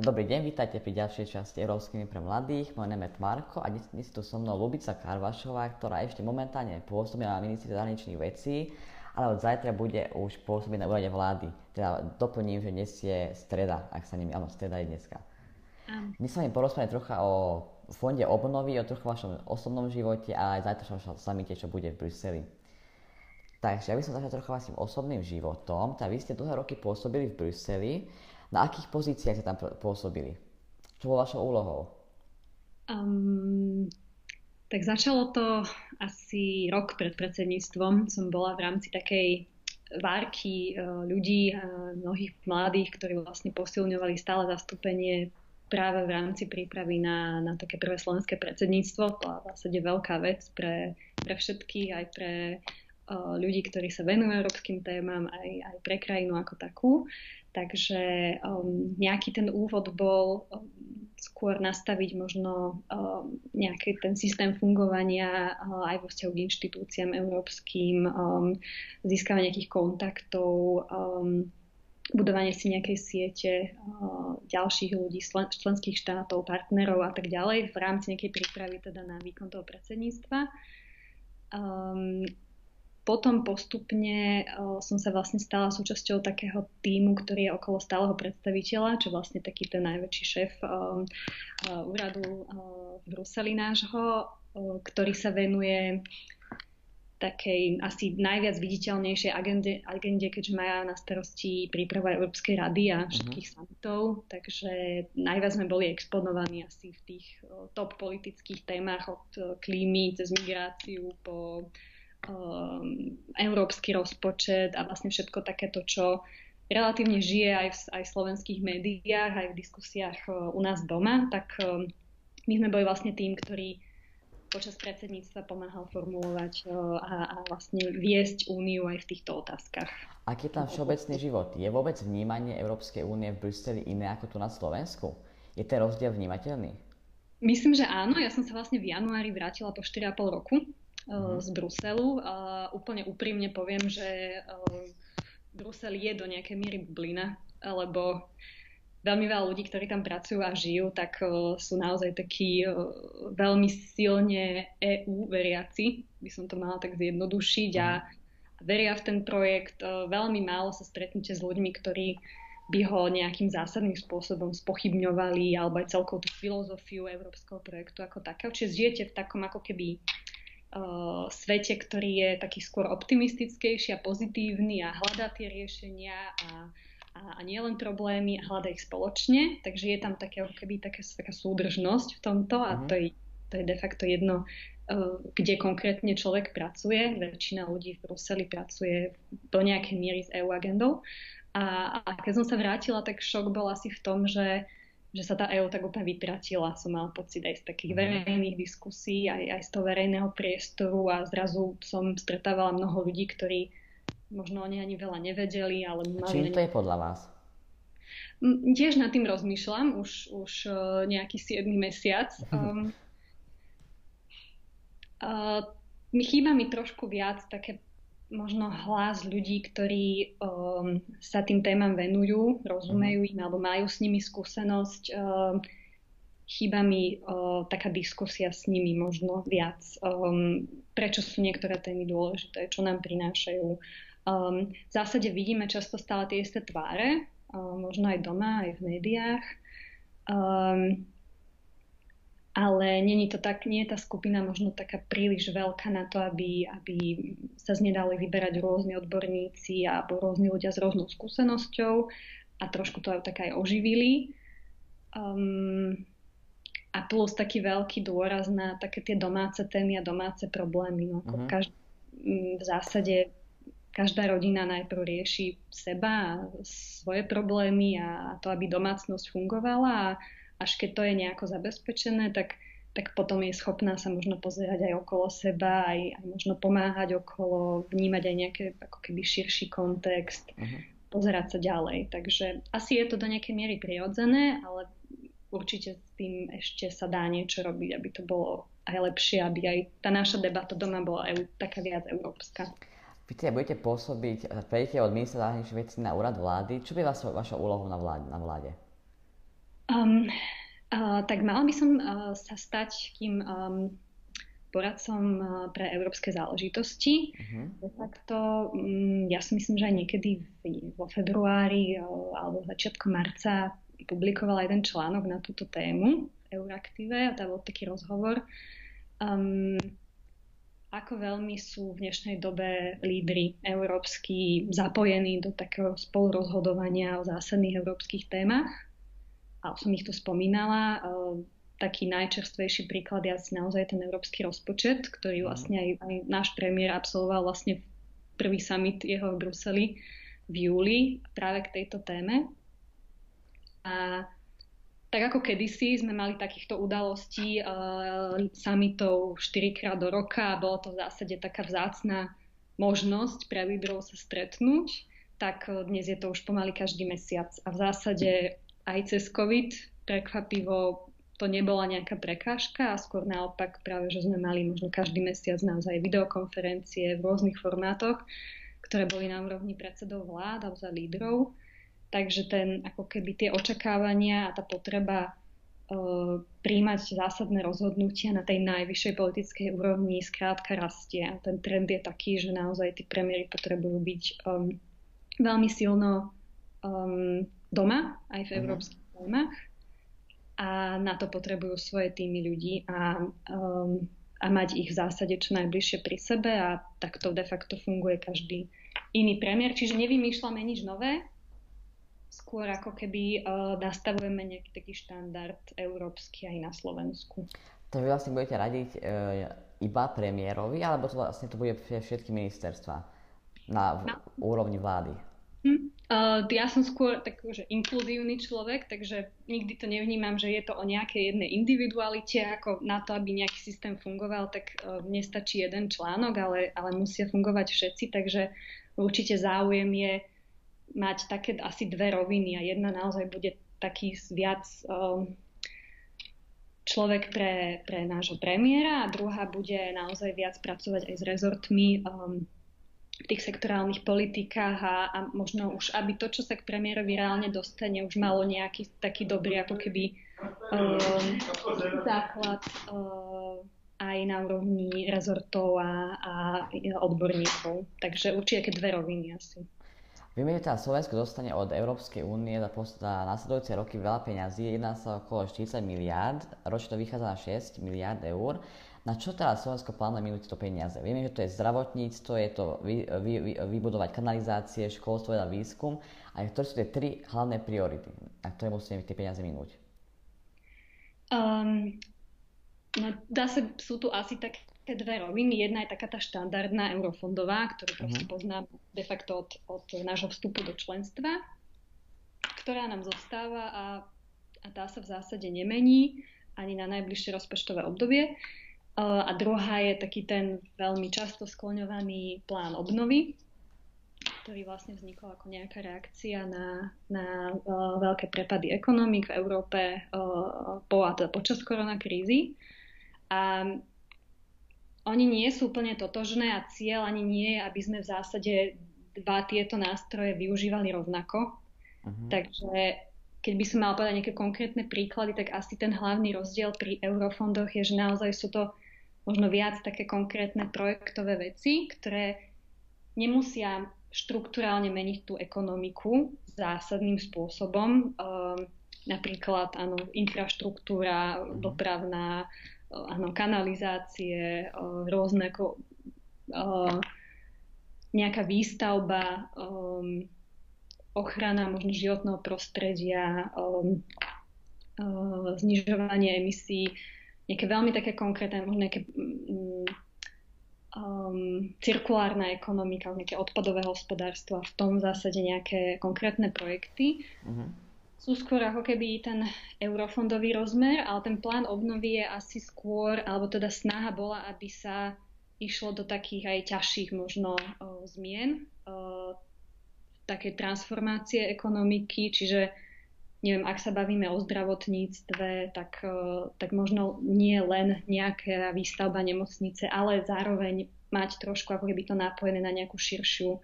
Dobrý deň, vítajte pri ďalšej časti Európskymi pre mladých. Moje meno je Marko a dnes, dnes tu so mnou Lubica Karvašová, ktorá ešte momentálne pôsobí na ministri zahraničných vecí, ale od zajtra bude už pôsobiť na úrade vlády. Teda doplním, že dnes je streda, ak sa nimi, áno, streda je dneska. Dnes sa mi porozprávame trocha o fonde obnovy, o trochu vašom osobnom živote a aj zajtra samite, čo bude v Bruseli. Takže ja by som začal trocha vašim osobným životom. Teda vy ste dlhé roky pôsobili v Bruseli. Na akých pozíciách ste tam pôsobili? Čo bolo vašou úlohou? Um, tak začalo to asi rok pred predsedníctvom. Som bola v rámci takej várky uh, ľudí, mnohých mladých, ktorí vlastne posilňovali stále zastúpenie práve v rámci prípravy na, na také prvé slovenské predsedníctvo. To je v veľká vec pre, pre všetkých, aj pre uh, ľudí, ktorí sa venujú európskym témam, aj, aj pre krajinu ako takú. Takže um, nejaký ten úvod bol um, skôr nastaviť možno um, nejaký ten systém fungovania uh, aj vo vzťahu k inštitúciám európskym, um, získavanie nejakých kontaktov, um, budovanie si nejakej siete uh, ďalších ľudí, členských štátov, partnerov a tak ďalej v rámci nejakej prípravy teda na výkon toho predsedníctva. Um, potom postupne uh, som sa vlastne stala súčasťou takého týmu, ktorý je okolo stáleho predstaviteľa, čo vlastne taký ten najväčší šéf uh, uh, úradu uh, v Bruseli nášho, uh, ktorý sa venuje takej asi najviac viditeľnejšej agende, agende keďže majú na starosti príprava Európskej rady a mhm. všetkých uh-huh. samitov, takže najviac sme boli exponovaní asi v tých uh, top politických témach od uh, klímy cez migráciu po um, európsky rozpočet a vlastne všetko takéto, čo relatívne žije aj v, aj v slovenských médiách, aj v diskusiách uh, u nás doma, tak um, my sme boli vlastne tým, ktorý počas predsedníctva pomáhal formulovať uh, a, a vlastne viesť úniu aj v týchto otázkach. Aký je tam všeobecný život? Je vôbec vnímanie Európskej únie v Bruseli iné ako tu na Slovensku? Je ten rozdiel vnímateľný? Myslím, že áno. Ja som sa vlastne v januári vrátila po 4,5 roku z Bruselu. A úplne úprimne poviem, že uh, Brusel je do nejakej miery bublina, lebo veľmi veľa ľudí, ktorí tam pracujú a žijú, tak uh, sú naozaj takí veľmi silne EU veriaci, by som to mala tak zjednodušiť a mhm. veria v ten projekt. Veľmi málo sa stretnete s ľuďmi, ktorí by ho nejakým zásadným spôsobom spochybňovali alebo aj celkou tú filozofiu európskeho projektu ako takého. Čiže žijete v takom ako keby svete, ktorý je taký skôr optimistickejší a pozitívny a hľadá tie riešenia a, a, a nie len problémy a hľadá ich spoločne. Takže je tam také, keby taká, taká súdržnosť v tomto a mm-hmm. to, je, to je de facto jedno, uh, kde konkrétne človek pracuje. Väčšina ľudí v Bruseli pracuje do nejakej miery s EU agendou. A, a keď som sa vrátila, tak šok bol asi v tom, že že sa tá EÚ tak úplne vytratila. Som mala pocit aj z takých mhm. verejných diskusí, aj, aj z toho verejného priestoru a zrazu som stretávala mnoho ľudí, ktorí možno oni ani veľa nevedeli, ale mali... Čím to je podľa vás? Tiež nad tým rozmýšľam už, už e, nejaký 7 mesiac. Um, uh, chýba mi trošku viac také možno hlas ľudí, ktorí um, sa tým témam venujú, rozumejú im alebo majú s nimi skúsenosť. Um, chýba mi uh, taká diskusia s nimi možno viac. Um, prečo sú niektoré témy dôležité, čo nám prinášajú. Um, v zásade vidíme často stále tie isté tváre, uh, možno aj doma, aj v médiách. Um, ale není to tak, nie je tá skupina možno taká príliš veľká na to, aby, aby sa z nej dali vyberať rôzni odborníci alebo rôzni ľudia s rôznou skúsenosťou a trošku to aj tak aj oživili. Um, a plus taký veľký dôraz na také tie domáce témy a domáce problémy. No, uh-huh. každý, v zásade každá rodina najprv rieši seba a svoje problémy a to, aby domácnosť fungovala a až keď to je nejako zabezpečené, tak, tak potom je schopná sa možno pozerať aj okolo seba, aj, aj možno pomáhať okolo, vnímať aj nejaký ako keby širší kontext, uh-huh. pozerať sa ďalej. Takže asi je to do nejakej miery prirodzené, ale určite s tým ešte sa dá niečo robiť, aby to bolo aj lepšie, aby aj tá naša debata doma bola aj taká viac európska. Vy teda budete pôsobiť, prejdete od ministra zahraničných vecí na úrad vlády. Čo by vás vašou úlohou na vláde? Na vláde? Um, uh, tak mala by som uh, sa stať kým um, poradcom uh, pre európske záležitosti. Uh-huh. De facto, um, ja si myslím, že aj niekedy v, vo februári uh, alebo začiatku marca publikovala jeden článok na túto tému v Euraktive a tam bol taký rozhovor. Um, ako veľmi sú v dnešnej dobe lídry európsky zapojení do takého spolurozhodovania o zásadných európskych témach. A som ich tu spomínala. Taký najčerstvejší príklad je asi naozaj ten európsky rozpočet, ktorý mhm. vlastne aj, aj náš premiér absolvoval vlastne prvý summit jeho v Bruseli v júli práve k tejto téme. A tak ako kedysi sme mali takýchto udalostí uh, summitov 4 krát do roka a bolo to v zásade taká vzácná možnosť pre lídrov sa stretnúť, tak uh, dnes je to už pomaly každý mesiac. A v zásade aj cez COVID prekvapivo to nebola nejaká prekážka a skôr naopak práve, že sme mali možno každý mesiac naozaj videokonferencie v rôznych formátoch, ktoré boli na úrovni predsedov vlád a za lídrov Takže ten, ako keby tie očakávania a tá potreba uh, príjmať zásadné rozhodnutia na tej najvyššej politickej úrovni skrátka rastie. A ten trend je taký, že naozaj tí premiéry potrebujú byť um, veľmi silno um, doma, aj v mhm. európskych témach. A na to potrebujú svoje týmy ľudí a, um, a mať ich v zásade čo najbližšie pri sebe a takto de facto funguje každý iný premiér. Čiže nevymýšľame nič nové, skôr ako keby uh, nastavujeme nejaký taký štandard európsky aj na Slovensku. Takže vy vlastne budete radiť uh, iba premiérovi, alebo to vlastne to bude všetky ministerstva na v, no. úrovni vlády? Hm. Uh, ja som skôr taký, inkluzívny človek, takže nikdy to nevnímam, že je to o nejakej jednej individualite, ako na to, aby nejaký systém fungoval, tak uh, nestačí jeden článok, ale, ale musia fungovať všetci, takže určite záujem je mať také asi dve roviny a jedna naozaj bude taký viac um, človek pre, pre nášho premiéra a druhá bude naozaj viac pracovať aj s rezortmi um, v tých sektorálnych politikách a, a možno už, aby to, čo sa k premiérovi reálne dostane, už malo nejaký taký dobrý ako keby um, základ um, aj na úrovni rezortov a, a odborníkov. Takže určite dve roviny asi. Vieme, že teda Slovensko dostane od Európskej únie za, za následujúce roky veľa peňazí, jedná sa okolo 40 miliard, ročne to vychádza na 6 miliard eur. Na čo teda Slovensko plánuje minúť tieto peniaze? Vieme, že to je zdravotníctvo, je to vy, vy, vy, vybudovať kanalizácie, školstvo a výskum. A ktoré sú tie tri hlavné priority, na ktoré musíme tie peniaze minúť? Um, no, dá sa, sú tu asi tak také dve roviny. Jedna je taká tá štandardná eurofondová, ktorú proste uh-huh. poznám de facto od, od nášho vstupu do členstva, ktorá nám zostáva a, a tá sa v zásade nemení ani na najbližšie rozpočtové obdobie. A druhá je taký ten veľmi často skloňovaný plán obnovy, ktorý vlastne vznikol ako nejaká reakcia na, na uh, veľké prepady ekonomik v Európe uh, po a teda počas koronakrízy. A oni nie sú úplne totožné a cieľ ani nie je, aby sme v zásade dva tieto nástroje využívali rovnako. Uh-huh. Takže keď by som mala povedať nejaké konkrétne príklady, tak asi ten hlavný rozdiel pri eurofondoch je, že naozaj sú to možno viac také konkrétne projektové veci, ktoré nemusia štruktúrálne meniť tú ekonomiku zásadným spôsobom. Um, napríklad áno, infraštruktúra uh-huh. dopravná, áno, kanalizácie, rôzne ako, nejaká výstavba, um, ochrana možno životného prostredia, um, uh, znižovanie emisí, nejaké veľmi také konkrétne, možno nejaké um, um, cirkulárna ekonomika, nejaké odpadové hospodárstvo a v tom zásade nejaké konkrétne projekty. Uh-huh sú skôr ako keby ten eurofondový rozmer, ale ten plán obnovy je asi skôr, alebo teda snaha bola, aby sa išlo do takých aj ťažších možno o, zmien, o, také transformácie ekonomiky, čiže neviem, ak sa bavíme o zdravotníctve, tak, o, tak možno nie len nejaká výstavba nemocnice, ale zároveň mať trošku ako keby to napojené na nejakú širšiu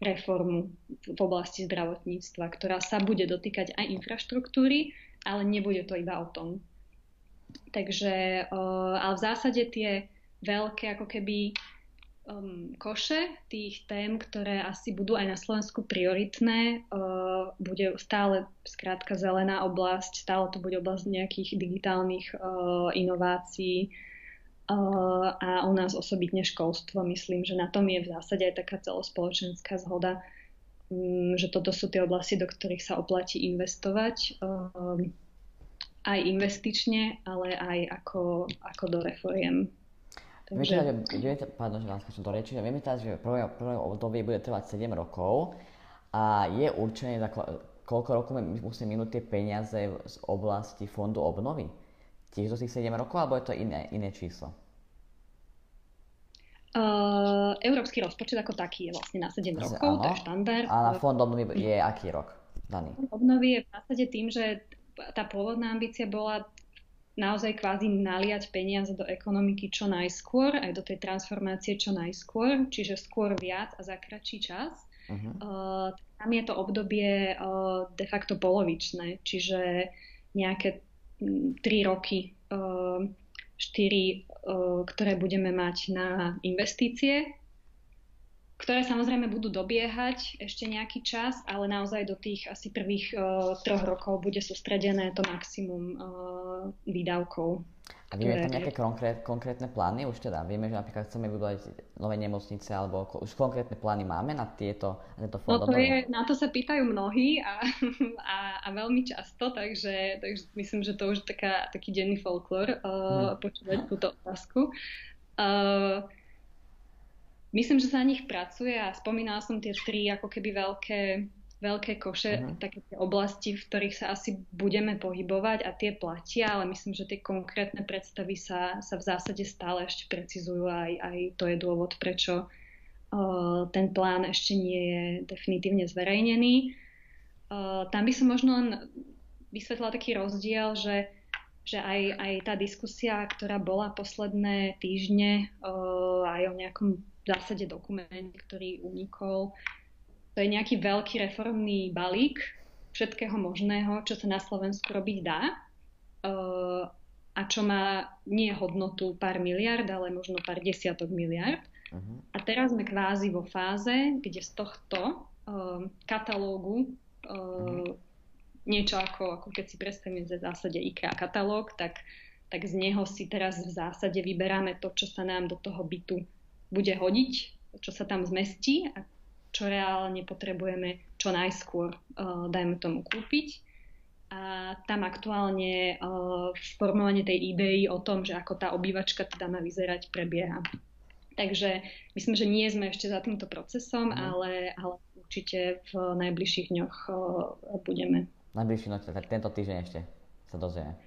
reformu v oblasti zdravotníctva, ktorá sa bude dotýkať aj infraštruktúry, ale nebude to iba o tom. Takže, ale v zásade tie veľké ako keby um, koše tých tém, ktoré asi budú aj na Slovensku prioritné. Uh, bude stále skrátka zelená oblasť, stále to bude oblasť nejakých digitálnych uh, inovácií uh, a u nás osobitne školstvo. Myslím, že na tom je v zásade aj taká celospoločenská zhoda, um, že toto sú tie oblasti, do ktorých sa oplatí investovať. Um, aj investične, ale aj ako, ako do reforiem Vieme, že, vieme, pardon, že vás do reči, vieme teraz, že prvé, prvé obdobie bude trvať 7 rokov a je určené, za koľko rokov musíme minúť tie peniaze z oblasti fondu obnovy. Tiež do tých 7 rokov, alebo je to iné, iné číslo? Uh, európsky rozpočet ako taký je vlastne na 7 rokov, áno. to je štandard. A na fond obnovy je aký rok daný? Fond obnovy je v zásade tým, že tá pôvodná ambícia bola naozaj kvázi naliať peniaze do ekonomiky čo najskôr, aj do tej transformácie čo najskôr, čiže skôr viac a za kratší čas. Uh-huh. Uh, tam je to obdobie uh, de facto polovičné, čiže nejaké m, 3 roky, uh, 4, uh, ktoré budeme mať na investície ktoré samozrejme budú dobiehať ešte nejaký čas, ale naozaj do tých asi prvých troch rokov bude sústredené to maximum výdavkov. A vieme tam nejaké konkrét, konkrétne plány už teda? Vieme, že napríklad chceme vybudovať nové nemocnice, alebo už konkrétne plány máme na tieto, na tieto No to je, na to sa pýtajú mnohí a, a, a veľmi často, takže, takže myslím, že to už taká, taký denný folklór uh, hmm. počúvať túto otázku. Uh, myslím, že sa na nich pracuje a spomínala som tie tri ako keby veľké, veľké koše, uh-huh. také tie oblasti, v ktorých sa asi budeme pohybovať a tie platia, ale myslím, že tie konkrétne predstavy sa, sa v zásade stále ešte precizujú a aj, aj to je dôvod, prečo uh, ten plán ešte nie je definitívne zverejnený. Uh, tam by som možno len vysvetlila taký rozdiel, že že aj, aj tá diskusia, ktorá bola posledné týždne uh, aj o nejakom zásade dokument, ktorý unikol. To je nejaký veľký reformný balík všetkého možného, čo sa na Slovensku robiť dá eh, a čo má nie hodnotu pár miliard, ale možno pár desiatok miliard. Uh-huh. A teraz sme kvázi vo fáze, kde z tohto uh, katalógu uh, uh-huh. niečo ako, ako keď si predstavíme v zásade IKEA katalóg, tak, tak z neho si teraz v zásade vyberáme to, čo sa nám do toho bytu bude hodiť, čo sa tam zmestí a čo reálne potrebujeme čo najskôr, uh, dajme tomu, kúpiť. A tam aktuálne uh, formovanie tej idei o tom, že ako tá obývačka teda má vyzerať, prebieha. Takže myslím, že nie sme ešte za týmto procesom, mm. ale, ale určite v najbližších dňoch uh, budeme. Najbližší noc, tak tento týždeň ešte sa dozvieme.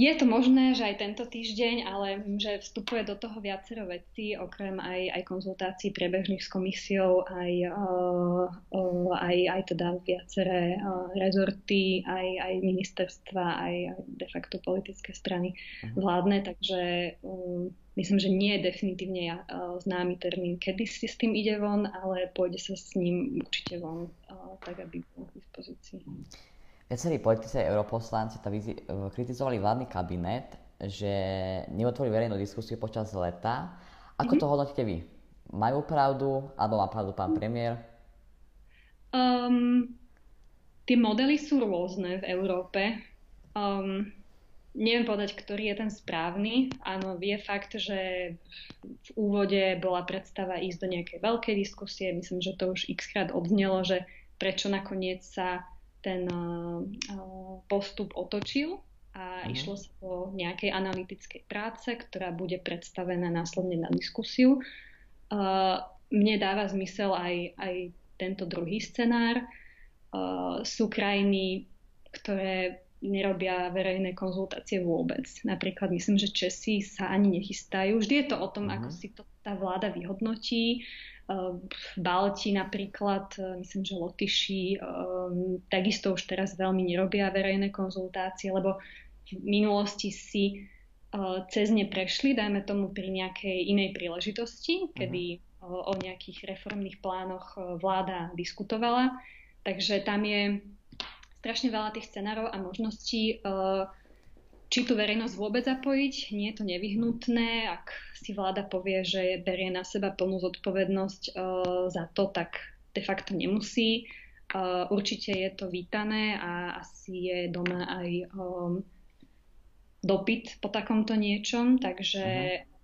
Je to možné, že aj tento týždeň, ale že vstupuje do toho viacero vecí, okrem aj, aj konzultácií prebežných s komisiou, aj, uh, uh, aj, aj teda viaceré uh, rezorty, aj, aj ministerstva, aj, aj de facto politické strany uh-huh. vládne, takže um, myslím, že nie je definitívne uh, známy termín, kedy si s tým ide von, ale pôjde sa s ním určite von, uh, tak aby bol k dispozícii. Viacerí politici a europoslanci kritizovali vládny kabinet, že neotvorili verejnú diskusiu počas leta. Ako mm-hmm. to hodnotíte vy? Majú pravdu, alebo má pravdu pán premiér? Um, tie modely sú rôzne v Európe. Um, neviem povedať, ktorý je ten správny. Áno, vie fakt, že v úvode bola predstava ísť do nejakej veľkej diskusie. Myslím, že to už x krát odznelo, že prečo nakoniec sa ten postup otočil a uh-huh. išlo sa po nejakej analytickej práce, ktorá bude predstavená následne na diskusiu. Mne dáva zmysel aj, aj tento druhý scenár. Sú krajiny, ktoré nerobia verejné konzultácie vôbec. Napríklad myslím, že Česi sa ani nechystajú. Vždy je to o tom, uh-huh. ako si to tá vláda vyhodnotí. Balti napríklad, e, myslím, že Lotyši e, takisto už teraz veľmi nerobia verejné konzultácie, lebo v minulosti si e, cez ne prešli, dajme tomu pri nejakej inej príležitosti, kedy o nejakých reformných plánoch vláda diskutovala. Takže tam je strašne veľa tých scenárov a možností, či tú verejnosť vôbec zapojiť. Nie je to nevyhnutné. Ak si vláda povie, že berie na seba plnú zodpovednosť za to, tak de facto nemusí. Určite je to vítané a asi je doma aj dopyt po takomto niečom, takže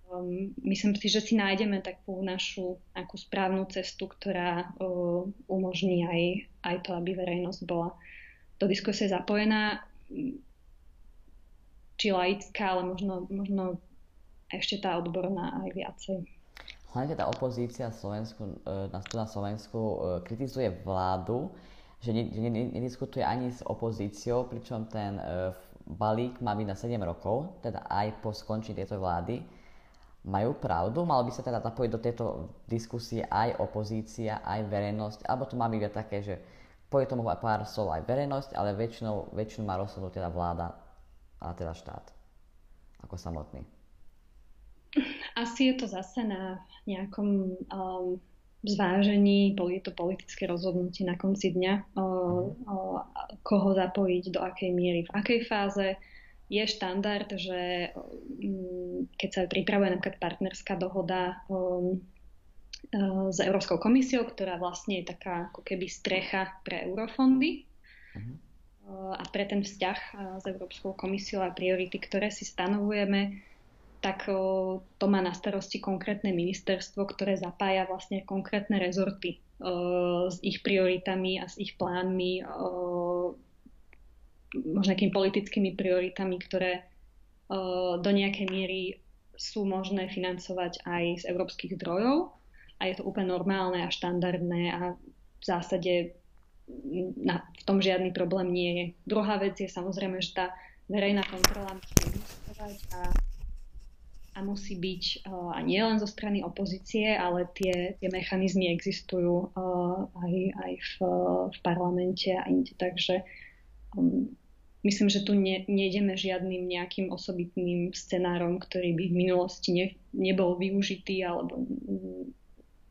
um, myslím si, že si nájdeme takú našu akú správnu cestu, ktorá uh, umožní aj, aj to, aby verejnosť bola do diskusie zapojená, či laická, ale možno, možno ešte tá odborná aj viacej. Hlavne tá opozícia Slovensku, e, na, Slovensku e, kritizuje vládu, že nediskutuje ani s opozíciou, pričom ten e, balík má byť na 7 rokov, teda aj po skončení tejto vlády. Majú pravdu? Malo by sa teda zapojiť do tejto diskusie aj opozícia, aj verejnosť? Alebo to má byť také, že povie tomu pár slov aj verejnosť, ale väčšinou, väčšinu má rozhodnúť teda vláda a teda štát ako samotný. Asi je to zase na nejakom um, zvážení, je to politické rozhodnutie na konci dňa, o, o, koho zapojiť, do akej miery, v akej fáze. Je štandard, že mm, keď sa pripravuje napríklad partnerská dohoda o, s Európskou komisiou, ktorá vlastne je taká ako keby strecha pre eurofondy a pre ten vzťah s Európskou komisiou a priority, ktoré si stanovujeme, tak to má na starosti konkrétne ministerstvo, ktoré zapája vlastne konkrétne rezorty s ich prioritami a s ich plánmi, možno akými politickými prioritami, ktoré do nejakej miery sú možné financovať aj z európskych zdrojov. A je to úplne normálne a štandardné a v zásade na, v tom žiadny problém nie je. Druhá vec je samozrejme, že tá verejná kontrola musí existovať a a musí byť uh, nie len zo strany opozície, ale tie, tie mechanizmy existujú uh, aj, aj v, v parlamente a inde. Takže um, myslím, že tu ne, nejdeme žiadnym nejakým osobitným scenárom, ktorý by v minulosti ne, nebol využitý alebo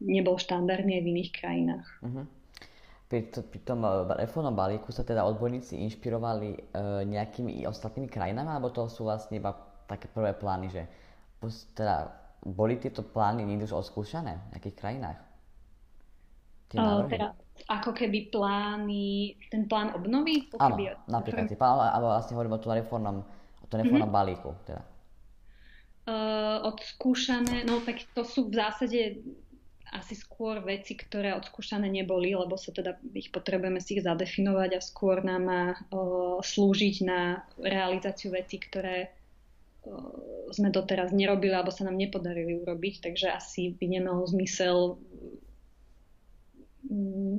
nebol štandardný aj v iných krajinách. Uh-huh. Pri, to, pri tom reformnom balíku sa teda odborníci inšpirovali e, nejakými ostatnými krajinami, alebo to sú vlastne iba také prvé plány, že teda, boli tieto plány niekde už odskúšané v nejakých krajinách? Uh, teda, ako keby plány, ten plán obnovy? Áno, napríklad, plán, alebo vlastne hovorím o tom reformnom, o tom reformnom mm-hmm. balíku. Teda. Uh, odskúšané, no tak to sú v zásade asi skôr veci, ktoré odskúšané neboli, lebo sa teda ich potrebujeme si ich zadefinovať a skôr nám má uh, slúžiť na realizáciu veci, ktoré sme doteraz nerobili alebo sa nám nepodarili urobiť, takže asi by nemalo zmysel mm,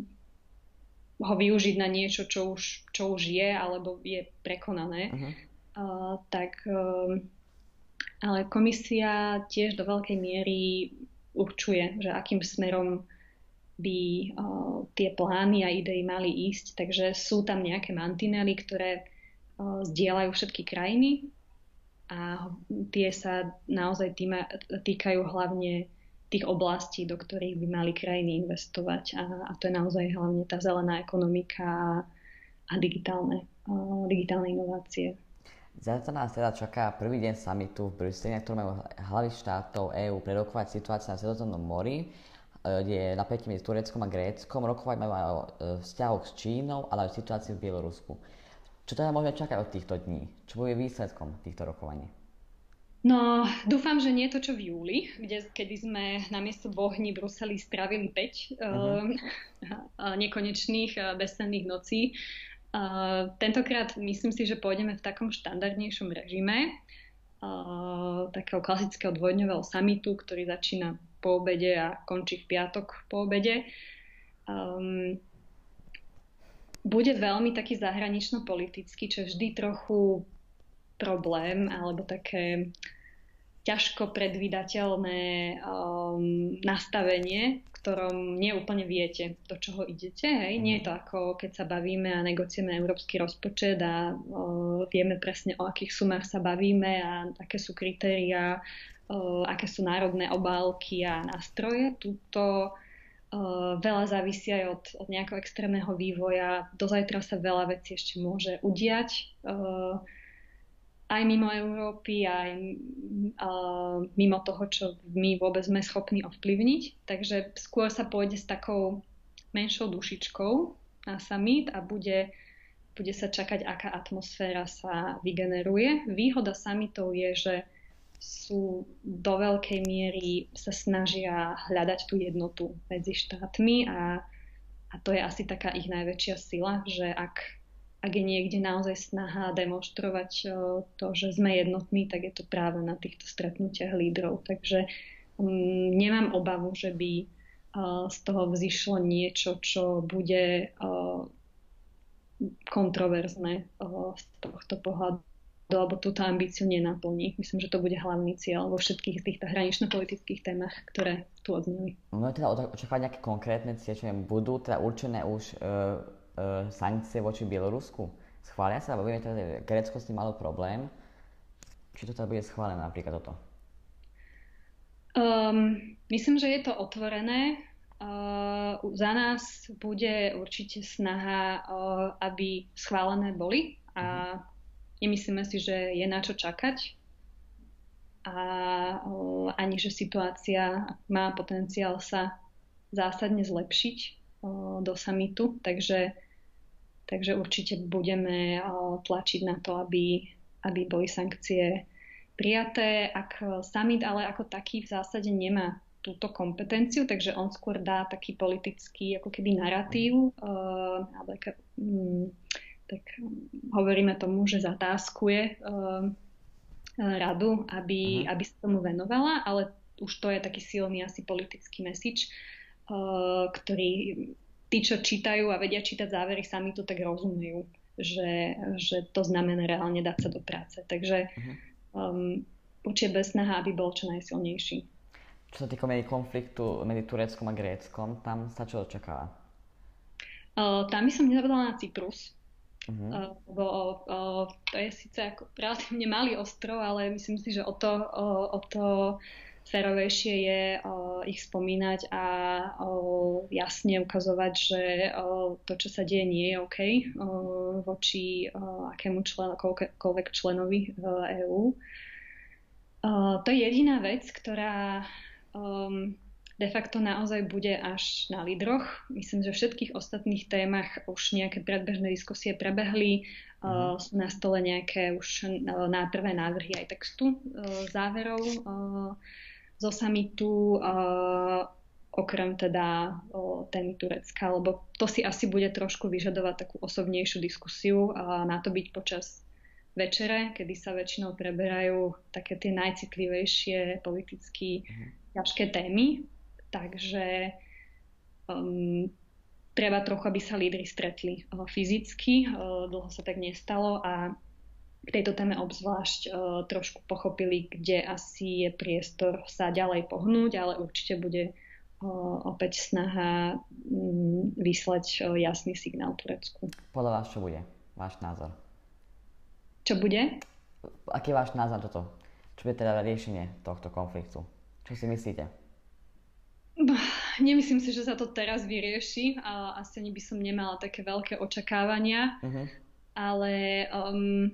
ho využiť na niečo, čo už, čo už je alebo je prekonané. Uh-huh. Uh, tak, uh, ale komisia tiež do veľkej miery určuje, že akým smerom by uh, tie plány a idei mali ísť. Takže sú tam nejaké mantinely, ktoré uh, zdieľajú všetky krajiny a tie sa naozaj týma, týkajú hlavne tých oblastí, do ktorých by mali krajiny investovať a, a to je naozaj hlavne tá zelená ekonomika a, digitálne, a digitálne inovácie. Zajtra nás teda čaká prvý deň samitu v Bruseli, na ktorom majú hlavy štátov EÚ prerokovať situáciu na Sredozemnom mori, kde je napätie medzi Tureckom a Gréckom, rokovať majú aj o e, vzťahoch s Čínou, ale aj o situácii v Bielorusku. Čo teda môžeme čakať od týchto dní? Čo bude výsledkom týchto rokovaní? No, dúfam, že nie to, čo v júli, kde, kedy sme namiesto dvoch dní Bruseli strávili 5 uh-huh. uh, nekonečných uh, bezsenných nocí. Uh, tentokrát myslím si, že pôjdeme v takom štandardnejšom režime, uh, takého klasického dvojdňového samitu, ktorý začína po obede a končí v piatok po obede. Um, bude veľmi taký zahranično-politický, čo je vždy trochu problém alebo také ťažko predvídateľné um, nastavenie, v ktorom neúplne viete, do čoho idete. Hej? Nie je to ako keď sa bavíme a negociujeme európsky rozpočet a uh, vieme presne o akých sumách sa bavíme a aké sú kritériá, uh, aké sú národné obálky a nástroje. Tuto veľa závisí aj od, od nejakého extrémneho vývoja. Do zajtra sa veľa vecí ešte môže udiať. Uh, aj mimo Európy, aj uh, mimo toho, čo my vôbec sme schopní ovplyvniť. Takže skôr sa pôjde s takou menšou dušičkou na summit a bude, bude sa čakať, aká atmosféra sa vygeneruje. Výhoda summitov je, že sú do veľkej miery sa snažia hľadať tú jednotu medzi štátmi a, a to je asi taká ich najväčšia sila, že ak ak je niekde naozaj snaha demonstrovať eh, to, že sme jednotní, tak je to práve na týchto stretnutiach lídrov. Takže um, nemám obavu, že by uh, z toho vzýšlo niečo, čo bude uh, kontroverzné z tohto pohľadu alebo túto ambíciu nenaplní. Myslím, že to bude hlavný cieľ vo všetkých týchto hranično-politických témach, ktoré tu odzneli. No teda očakávať nejaké konkrétne cieľ, budú teda určené už sankcie voči Bielorusku? Schvália sa? Vieme, že Grécko s tým malo problém. Či to teda bude schválené napríklad toto? Um, myslím, že je to otvorené. Uh, za nás bude určite snaha, uh, aby schválené boli a uh-huh. nemyslíme si, že je na čo čakať a uh, ani, že situácia má potenciál sa zásadne zlepšiť do samitu, takže Takže určite budeme tlačiť na to, aby, aby boli sankcie prijaté. Ak summit ale ako taký v zásade nemá túto kompetenciu, takže on skôr dá taký politický ako keby narratív, uh, ale um, tak hovoríme tomu, že zatáskuje uh, radu, aby, uh-huh. aby sa tomu venovala, ale už to je taký silný asi politický message, uh, ktorý tí, čo čítajú a vedia čítať závery sami to tak rozumejú, že, že to znamená reálne dať sa do práce. Takže uh-huh. um, určite bez snaha, aby bol čo najsilnejší. Čo sa týka konfliktu medzi Tureckom a Gréckom, tam sa čo očakáva? Uh, tam by som nezabudla na Cyprus. Uh-huh. Uh, lebo uh, to je síce ako relatívne malý ostrov, ale myslím si, že o to, uh, o to férovejšie je o, ich spomínať a o, jasne ukazovať, že o, to, čo sa deje, nie je OK o, voči o, akému člen, koľkoľvek členovi EÚ. To je jediná vec, ktorá um, de facto naozaj bude až na lídroch. Myslím, že v všetkých ostatných témach už nejaké predbežné diskusie prebehli, mm. sú na stole nejaké už prvé návrhy aj textu záverov. Zo samitu, uh, okrem teda témy Turecka, lebo to si asi bude trošku vyžadovať takú osobnejšiu diskusiu a na to byť počas večere, kedy sa väčšinou preberajú také tie najcitlivejšie politicky mm. ťažké témy. Takže um, treba trochu, aby sa lídry stretli uh, fyzicky. Uh, dlho sa tak nestalo a k tejto téme obzvlášť uh, trošku pochopili, kde asi je priestor sa ďalej pohnúť, ale určite bude uh, opäť snaha um, vyslať uh, jasný signál Turecku. Podľa vás čo bude? Váš názor? Čo bude? Aký je váš názor toto? Čo bude teda riešenie tohto konfliktu? Čo si myslíte? Nemyslím si, že sa to teraz vyrieši. A asi ani by som nemala také veľké očakávania. Uh-huh. Ale um,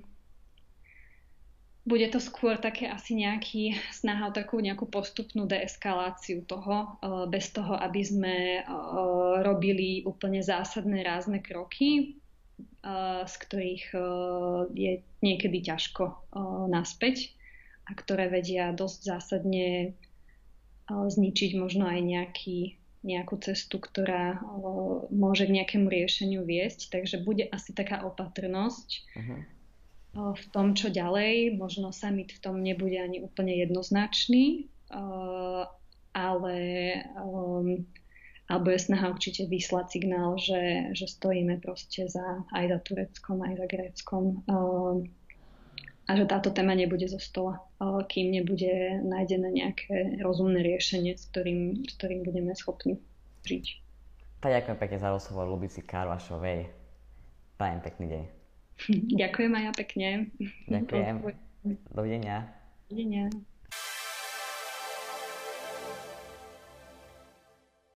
bude to skôr také asi nejaký snaha o takú nejakú postupnú deeskaláciu toho, eh, bez toho, aby sme eh, robili úplne zásadné rázne kroky, eh, z ktorých je niekedy ťažko naspäť a ktoré vedia dosť zásadne zničiť možno aj nejaký, nejakú cestu, ktorá môže k nejakému riešeniu viesť. Takže bude asi taká opatrnosť. Uh-huh v tom, čo ďalej. Možno summit v tom nebude ani úplne jednoznačný, ale, alebo je snaha určite vyslať signál, že, že stojíme proste za, aj za Tureckom, aj za Gréckom a že táto téma nebude zo stola, kým nebude nájdené nejaké rozumné riešenie, s ktorým, s ktorým budeme schopní žiť. Tak ďakujem pekne za rozhovor Lubici Karvašovej. Prajem pekný deň. Ďakujem aj ja pekne. Ďakujem. Dovidenia. Dovidenia.